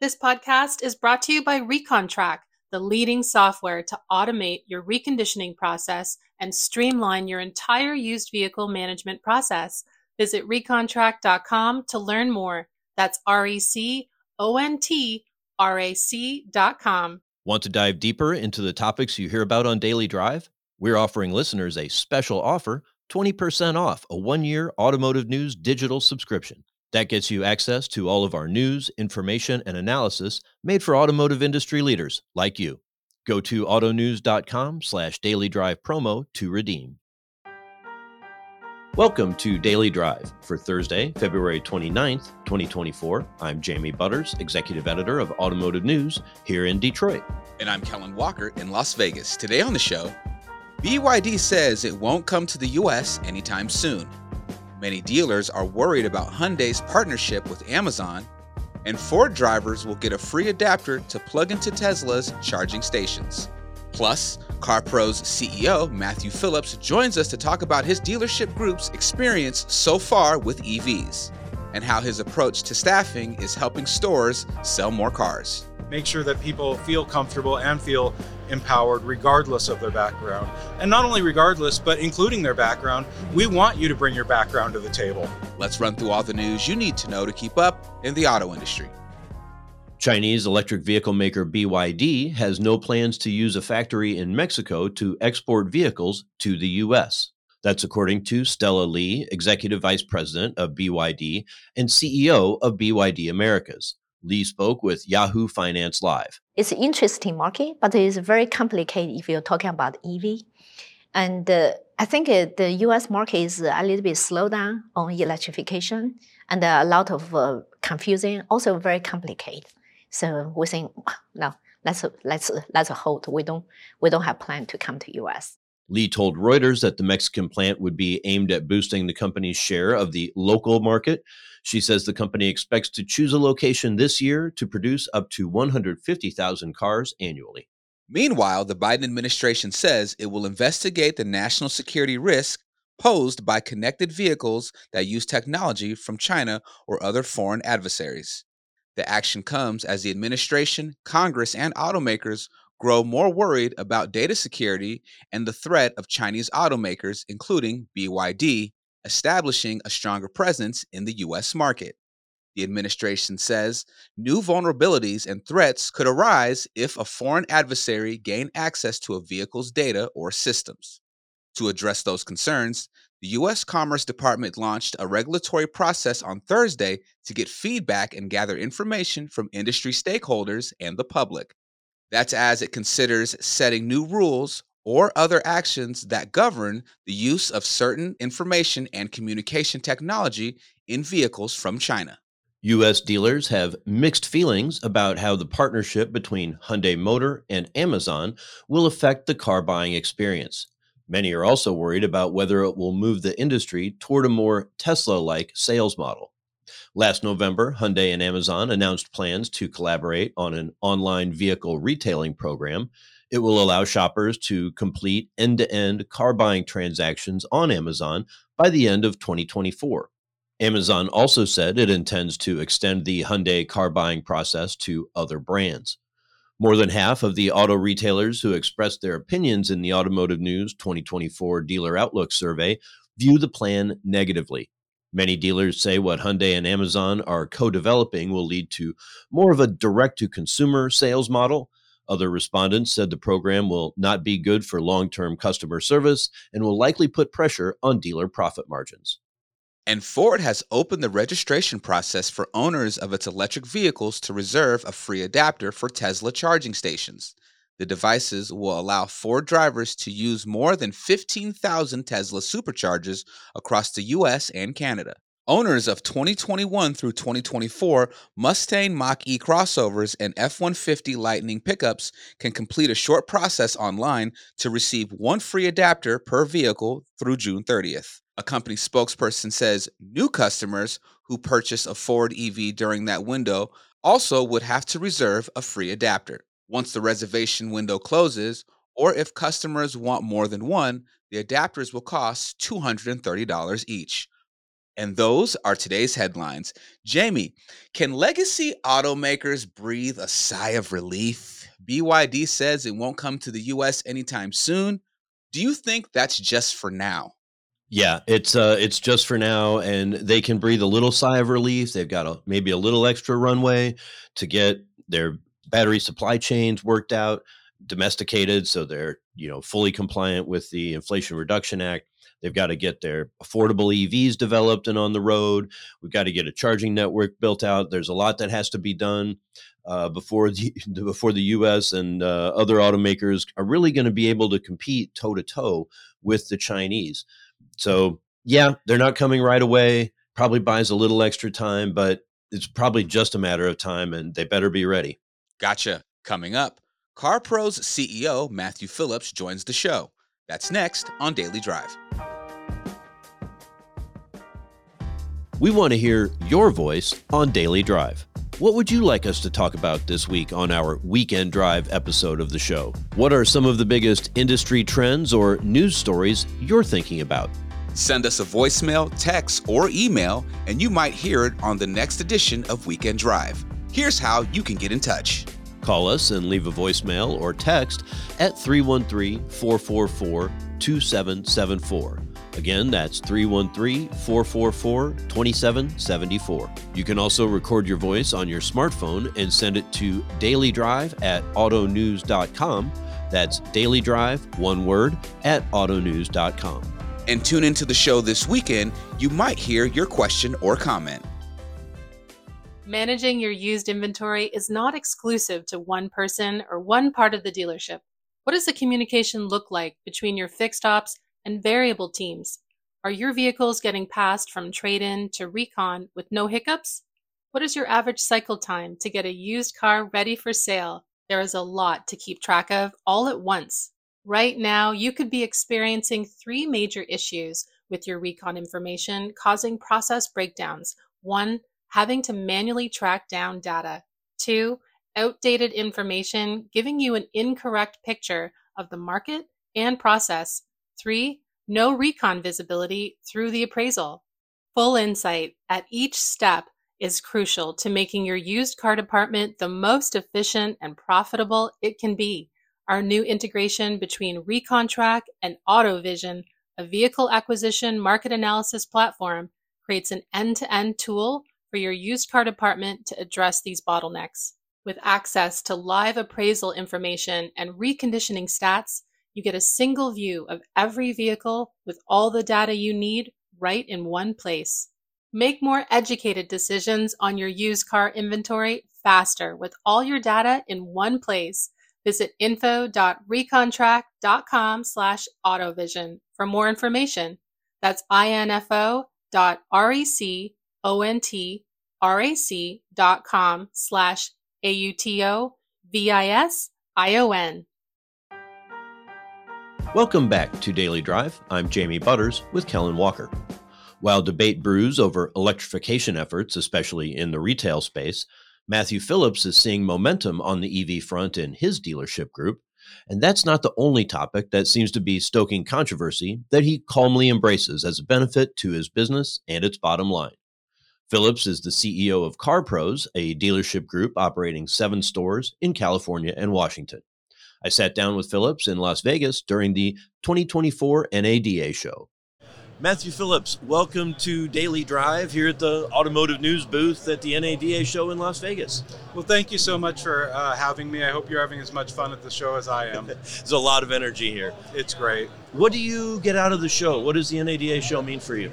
This podcast is brought to you by ReconTrack, the leading software to automate your reconditioning process and streamline your entire used vehicle management process. Visit recontrack.com to learn more. That's R E C O N T R A C.com. Want to dive deeper into the topics you hear about on Daily Drive? We're offering listeners a special offer 20% off a one year automotive news digital subscription. That gets you access to all of our news, information, and analysis made for automotive industry leaders like you. Go to autonews.com slash daily drive promo to redeem. Welcome to Daily Drive for Thursday, February 29th, 2024. I'm Jamie Butters, Executive Editor of Automotive News here in Detroit. And I'm Kellen Walker in Las Vegas. Today on the show, BYD says it won't come to the US anytime soon. Many dealers are worried about Hyundai's partnership with Amazon, and Ford drivers will get a free adapter to plug into Tesla's charging stations. Plus, CarPros CEO, Matthew Phillips, joins us to talk about his dealership group's experience so far with EVs and how his approach to staffing is helping stores sell more cars make sure that people feel comfortable and feel empowered regardless of their background. And not only regardless, but including their background, we want you to bring your background to the table. Let's run through all the news you need to know to keep up in the auto industry. Chinese electric vehicle maker BYD has no plans to use a factory in Mexico to export vehicles to the U.S. That's according to Stella Li, Executive Vice President of BYD and CEO of BYD Americas. Li spoke with Yahoo Finance Live. It's an interesting market, but it's very complicated if you're talking about EV. And uh, I think uh, the US market is a little bit slowed down on electrification and a lot of uh, confusing, also very complicated. So we think, no, let's, let's, let's hold. We don't, we don't have plan to come to US. Li told Reuters that the Mexican plant would be aimed at boosting the company's share of the local market. She says the company expects to choose a location this year to produce up to 150,000 cars annually. Meanwhile, the Biden administration says it will investigate the national security risk posed by connected vehicles that use technology from China or other foreign adversaries. The action comes as the administration, Congress, and automakers grow more worried about data security and the threat of Chinese automakers, including BYD, establishing a stronger presence in the U.S. market. The administration says new vulnerabilities and threats could arise if a foreign adversary gained access to a vehicle's data or systems. To address those concerns, the U.S. Commerce Department launched a regulatory process on Thursday to get feedback and gather information from industry stakeholders and the public. That's as it considers setting new rules or other actions that govern the use of certain information and communication technology in vehicles from China. U.S. dealers have mixed feelings about how the partnership between Hyundai Motor and Amazon will affect the car buying experience. Many are also worried about whether it will move the industry toward a more Tesla like sales model. Last November, Hyundai and Amazon announced plans to collaborate on an online vehicle retailing program. It will allow shoppers to complete end to end car buying transactions on Amazon by the end of 2024. Amazon also said it intends to extend the Hyundai car buying process to other brands. More than half of the auto retailers who expressed their opinions in the Automotive News 2024 Dealer Outlook survey view the plan negatively. Many dealers say what Hyundai and Amazon are co developing will lead to more of a direct to consumer sales model. Other respondents said the program will not be good for long term customer service and will likely put pressure on dealer profit margins. And Ford has opened the registration process for owners of its electric vehicles to reserve a free adapter for Tesla charging stations. The devices will allow Ford drivers to use more than 15,000 Tesla superchargers across the US and Canada. Owners of 2021 through 2024 Mustang Mach E crossovers and F 150 Lightning pickups can complete a short process online to receive one free adapter per vehicle through June 30th. A company spokesperson says new customers who purchase a Ford EV during that window also would have to reserve a free adapter. Once the reservation window closes, or if customers want more than one, the adapters will cost $230 each. And those are today's headlines. Jamie, can legacy automakers breathe a sigh of relief? BYD says it won't come to the US anytime soon. Do you think that's just for now? Yeah, it's uh it's just for now and they can breathe a little sigh of relief. They've got a maybe a little extra runway to get their battery supply chains worked out, domesticated so they're, you know, fully compliant with the Inflation Reduction Act. They've got to get their affordable EVs developed and on the road. We've got to get a charging network built out. There's a lot that has to be done uh, before the before the U.S. and uh, other automakers are really going to be able to compete toe to toe with the Chinese. So yeah, they're not coming right away. Probably buys a little extra time, but it's probably just a matter of time, and they better be ready. Gotcha. Coming up, CarPros CEO Matthew Phillips joins the show. That's next on Daily Drive. We want to hear your voice on Daily Drive. What would you like us to talk about this week on our Weekend Drive episode of the show? What are some of the biggest industry trends or news stories you're thinking about? Send us a voicemail, text, or email, and you might hear it on the next edition of Weekend Drive. Here's how you can get in touch. Call us and leave a voicemail or text at 313 444 2774. Again, that's 313 444 2774. You can also record your voice on your smartphone and send it to dailydrive at autonews.com. That's dailydrive, one word, at autonews.com. And tune into the show this weekend. You might hear your question or comment. Managing your used inventory is not exclusive to one person or one part of the dealership. What does the communication look like between your fixed ops and variable teams. Are your vehicles getting passed from trade in to recon with no hiccups? What is your average cycle time to get a used car ready for sale? There is a lot to keep track of all at once. Right now, you could be experiencing three major issues with your recon information causing process breakdowns. One, having to manually track down data. Two, outdated information giving you an incorrect picture of the market and process. Three, no recon visibility through the appraisal. Full insight at each step is crucial to making your used car department the most efficient and profitable it can be. Our new integration between ReconTrack and AutoVision, a vehicle acquisition market analysis platform, creates an end to end tool for your used car department to address these bottlenecks. With access to live appraisal information and reconditioning stats, you get a single view of every vehicle with all the data you need right in one place. Make more educated decisions on your used car inventory faster with all your data in one place. Visit info.recontrack.com slash autovision for more information. That's info.recontrac.com slash A-U-T-O-V-I-S-I-O-N. Welcome back to Daily Drive. I'm Jamie Butters with Kellen Walker. While debate brews over electrification efforts, especially in the retail space, Matthew Phillips is seeing momentum on the EV front in his dealership group. And that's not the only topic that seems to be stoking controversy that he calmly embraces as a benefit to his business and its bottom line. Phillips is the CEO of CarPros, a dealership group operating seven stores in California and Washington. I sat down with Phillips in Las Vegas during the 2024 NADA show. Matthew Phillips, welcome to Daily Drive here at the Automotive News booth at the NADA show in Las Vegas. Well, thank you so much for uh, having me. I hope you're having as much fun at the show as I am. There's a lot of energy here. It's great. What do you get out of the show? What does the NADA show mean for you?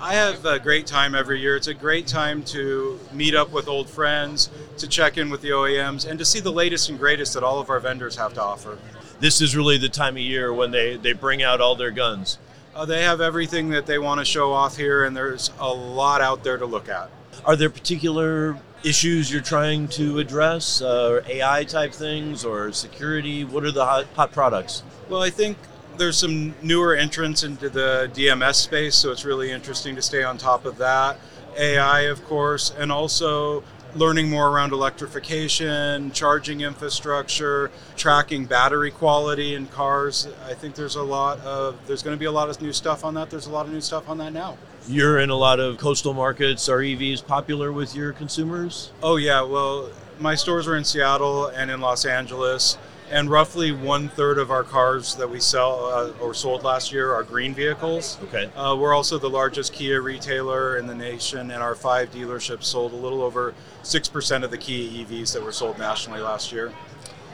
I have a great time every year. It's a great time to meet up with old friends, to check in with the OEMs, and to see the latest and greatest that all of our vendors have to offer. This is really the time of year when they, they bring out all their guns. Uh, they have everything that they want to show off here, and there's a lot out there to look at. Are there particular issues you're trying to address, uh, AI type things, or security? What are the hot, hot products? Well, I think there's some newer entrants into the DMS space, so it's really interesting to stay on top of that. AI, of course, and also learning more around electrification, charging infrastructure, tracking battery quality in cars. I think there's a lot of there's going to be a lot of new stuff on that. There's a lot of new stuff on that now. You're in a lot of coastal markets. Are EVs popular with your consumers? Oh yeah, well, my stores are in Seattle and in Los Angeles and roughly one third of our cars that we sell uh, or sold last year are green vehicles. Okay. Uh, we're also the largest Kia retailer in the nation, and our five dealerships sold a little over six percent of the Kia EVs that were sold nationally last year.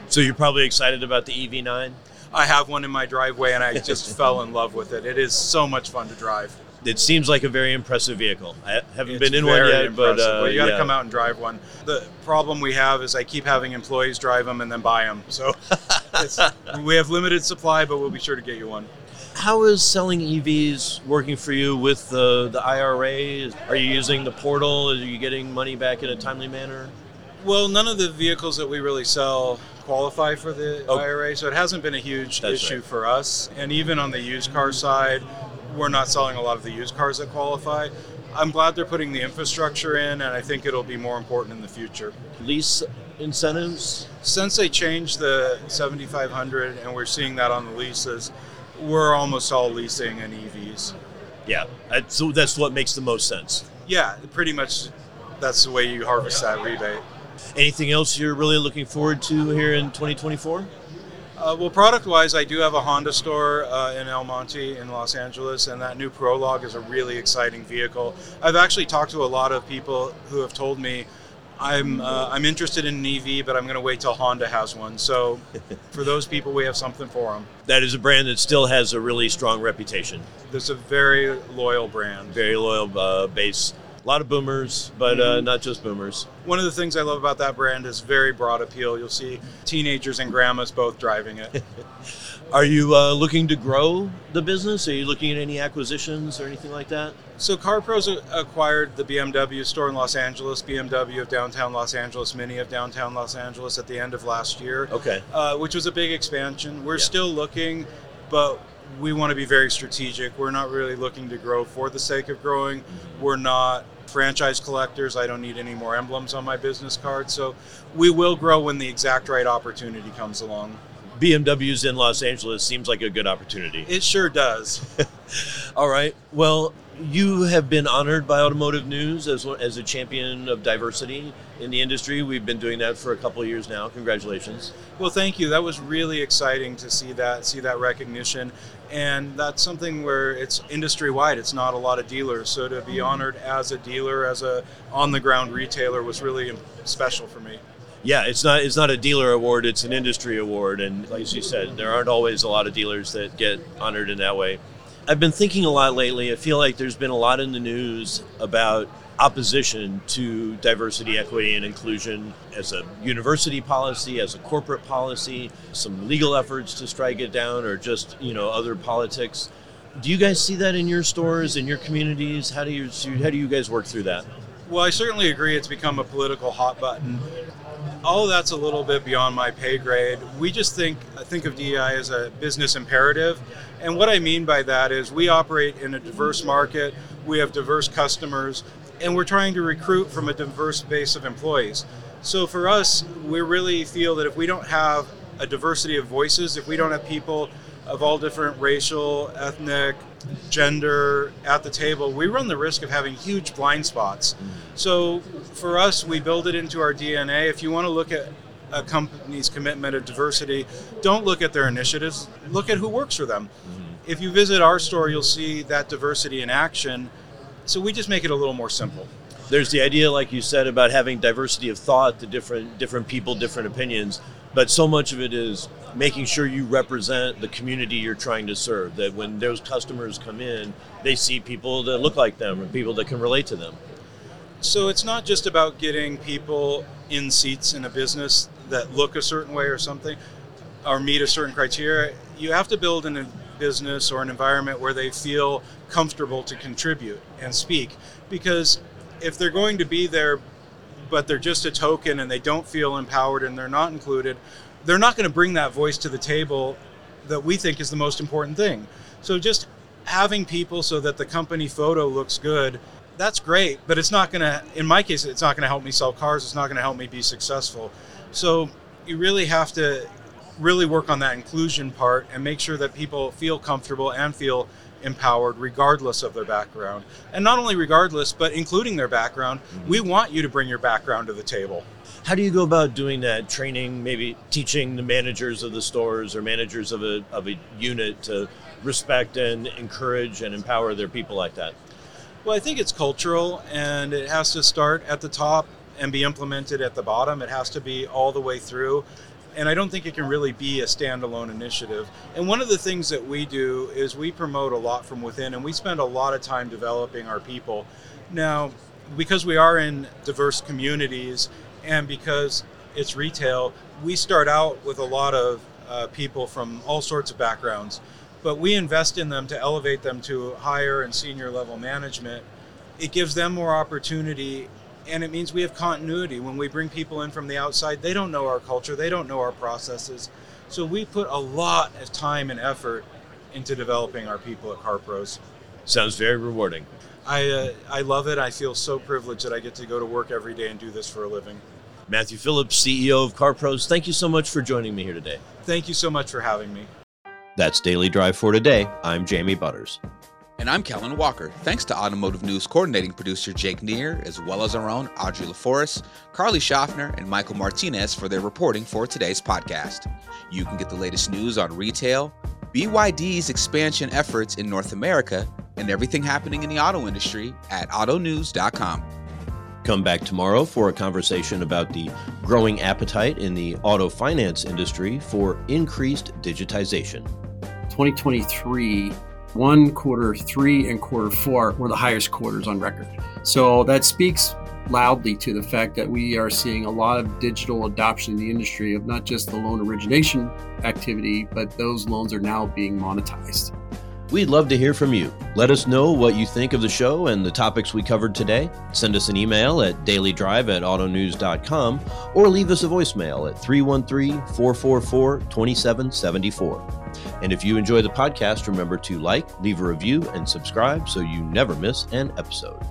So you're probably excited about the EV9. I have one in my driveway, and I just fell in love with it. It is so much fun to drive. It seems like a very impressive vehicle. I haven't It's been in one yet, but uh, Well, you got to yeah. come out and drive one. The problem we have is I keep having employees drive them and then buy them. So it's, we have limited supply, but we'll be sure to get you one. How is selling EVs working for you with the the IRA? Are you using the portal? Are you getting money back in a timely manner? Well, none of the vehicles that we really sell qualify for the Oh. IRA, so it hasn't been a huge That's issue right. for us. And even on the used car side, we're not selling a lot of the used cars that qualify. I'm glad they're putting the infrastructure in, and I think it'll be more important in the future. Lease incentives? Since they changed the 7500 and we're seeing that on the leases, we're almost all leasing and EVs. Yeah, so that's what makes the most sense. Yeah, pretty much that's the way you harvest that rebate. Anything else you're really looking forward to here in 2024? Uh, well, product wise, I do have a Honda store uh, in El Monte in Los Angeles, and that new Prologue is a really exciting vehicle. I've actually talked to a lot of people who have told me I'm uh, I'm interested in an EV, but I'm going to wait till Honda has one. So, for those people, we have something for them. That is a brand that still has a really strong reputation. There's a very loyal brand. Very loyal uh, base. A lot of boomers, but uh, not just boomers. One of the things I love about that brand is very broad appeal. You'll see teenagers and grandmas both driving it. Are you uh, looking to grow the business? Are you looking at any acquisitions or anything like that? So CarPros acquired the BMW store in Los Angeles, BMW of downtown Los Angeles, Mini of downtown Los Angeles at the end of last year, Okay. uh, which was a big expansion. We're Yeah. still looking, but we want to be very strategic. We're not really looking to grow for the sake of growing. We're not franchise collectors. I don't need any more emblems on my business card. So we will grow when the exact right opportunity comes along. BMW's in Los Angeles seems like a good opportunity. It sure does. All right. Well, you have been honored by Automotive News as as a champion of diversity in the industry. We've been doing that for a couple of years now. Congratulations. Well, thank you. That was really exciting to see that see that recognition, and that's something where it's industry wide. It's not a lot of dealers, so to be mm-hmm. honored as a dealer, as a on the ground retailer, was really special for me. Yeah, it's not it's not a dealer award, it's an industry award and like you said, there aren't always a lot of dealers that get honored in that way. I've been thinking a lot lately. I feel like there's been a lot in the news about opposition to diversity, equity, and inclusion as a university policy, as a corporate policy, some legal efforts to strike it down, or just you know other politics. Do you guys see that in your stores, in your communities? How do you how do you guys work through that? Well, I certainly agree. It's become a political hot button. All that's a little bit beyond my pay grade. We just think I think of DEI as a business imperative, and what I mean by that is we operate in a diverse market. We have diverse customers, and we're trying to recruit from a diverse base of employees. So for us, we really feel that if we don't have a diversity of voices, if we don't have people of all different racial, ethnic, gender at the table, we run the risk of having huge blind spots. So for us, we build it into our DNA. If you want to look at a company's commitment of diversity, don't look at their initiatives, look at who works for them. If you visit our store, you'll see that diversity in action. So we just make it a little more simple. there's the idea like you said about having diversity of thought the different different people different opinions but so much of it is making sure you represent the community you're trying to serve that when those customers come in they see people that look like them or people that can relate to them So it's not just about getting people in seats in a business that look a certain way or something or meet a certain criteria. You have to build in a business or an environment where they feel comfortable to contribute and speak because if they're going to be there but they're just a token and they don't feel empowered and they're not included, they're not going to bring that voice to the table that we think is the most important thing. So just having people so that the company photo looks good that's great, but it's not going to, in my case, it's not going to help me sell cars. It's not going to help me be successful. So you really have to really work on that inclusion part and make sure that people feel comfortable and feel empowered regardless of their background. And not only regardless, but including their background. Mm-hmm. We want you to bring your background to the table. How do you go about doing that? Training, maybe teaching the managers of the stores or managers of a, of a unit to respect and encourage and empower their people like that? Well, I think it's cultural and it has to start at the top and be implemented at the bottom. It has to be all the way through. And I don't think it can really be a standalone initiative. And one of the things that we do is we promote a lot from within and we spend a lot of time developing our people. Now, because we are in diverse communities and because it's retail, we start out with a lot of uh, people from all sorts of backgrounds, but we invest in them to elevate them to higher and senior level management. It gives them more opportunity and it means we have continuity. When we bring people in from the outside, they don't know our culture, they don't know our processes. So we put a lot of time and effort into developing our people at CarPros. Sounds very rewarding. I, uh, I love it. I feel so privileged that I get to go to work every day and do this for a living. Matthew Phillips, CEO of CarPros, thank you so much for joining me here today. Thank you so much for having me. That's Daily Drive for today. I'm Jamie Butters. And I'm Kellen Walker. Thanks to Automotive News coordinating producer Jake Neer, as well as our own Audrey LaForest, Carly Schaffner, and Michael Martinez for their reporting for today's podcast. You can get the latest news on retail, BYD's expansion efforts in North America, and everything happening in the auto industry at autonews.com. Come back tomorrow for a conversation about the growing appetite in the auto finance industry for increased digitization. 2023 one, quarter three, and quarter four were the highest quarters on record. So that speaks loudly to the fact that we are seeing a lot of digital adoption in the industry of not just the loan origination activity, but those loans are now being monetized. We'd love to hear from you. Let us know what you think of the show and the topics we covered today. Send us an email at dailydrive at autonews.com or leave us a voicemail at 313 444 2774. And if you enjoy the podcast, remember to like, leave a review, and subscribe so you never miss an episode.